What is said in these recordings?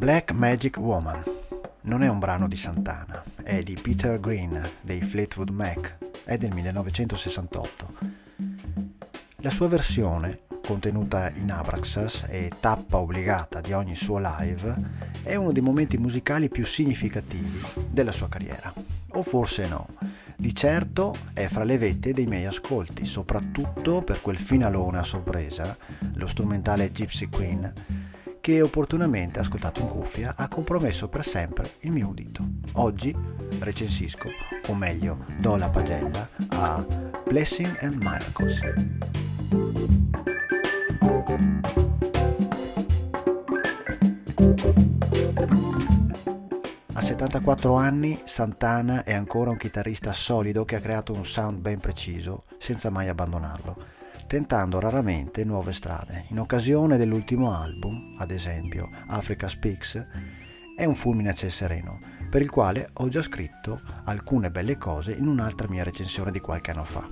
Black Magic Woman non è un brano di Santana, è di Peter Green dei Fleetwood Mac, è del 1968. La sua versione, contenuta in Abraxas e tappa obbligata di ogni suo live, è uno dei momenti musicali più significativi della sua carriera. O forse no. Di certo è fra le vette dei miei ascolti, soprattutto per quel finalone a sorpresa, lo strumentale Gypsy Queen, che opportunamente ascoltato in cuffia ha compromesso per sempre il mio udito. Oggi recensisco, o meglio, do la pagella a Blessing and Miracles. A 74 anni Santana è ancora un chitarrista solido che ha creato un sound ben preciso senza mai abbandonarlo tentando raramente nuove strade. In occasione dell'ultimo album, ad esempio Africa Speaks, è un fulmine a ciel sereno, per il quale ho già scritto alcune belle cose in un'altra mia recensione di qualche anno fa.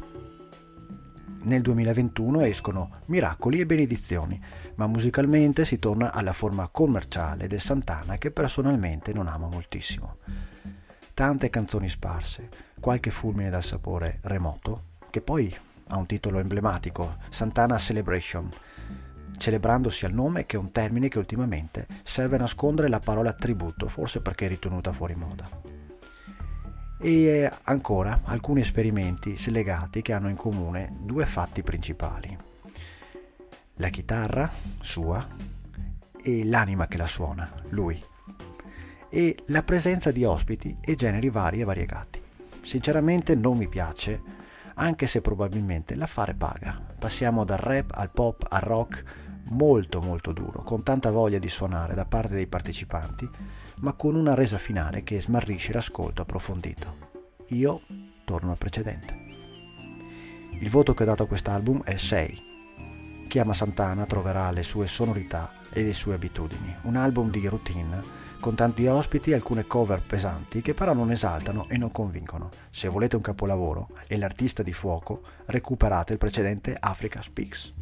Nel 2021 escono Miracoli e Benedizioni, ma musicalmente si torna alla forma commerciale del Santana che personalmente non amo moltissimo. Tante canzoni sparse, qualche fulmine dal sapore remoto, che poi ha un titolo emblematico, Santana Celebration, celebrandosi al nome che è un termine che ultimamente serve a nascondere la parola tributo, forse perché è ritenuta fuori moda. E ancora alcuni esperimenti slegati che hanno in comune due fatti principali. La chitarra, sua, e l'anima che la suona, lui. E la presenza di ospiti e generi vari e variegati. Sinceramente non mi piace anche se probabilmente l'affare paga. Passiamo dal rap al pop al rock molto molto duro, con tanta voglia di suonare da parte dei partecipanti, ma con una resa finale che smarrisce l'ascolto approfondito. Io torno al precedente. Il voto che ho dato a quest'album è 6. Chi ama Santana troverà le sue sonorità e le sue abitudini. Un album di routine con tanti ospiti e alcune cover pesanti che però non esaltano e non convincono. Se volete un capolavoro e l'artista di fuoco, recuperate il precedente Africa Speaks.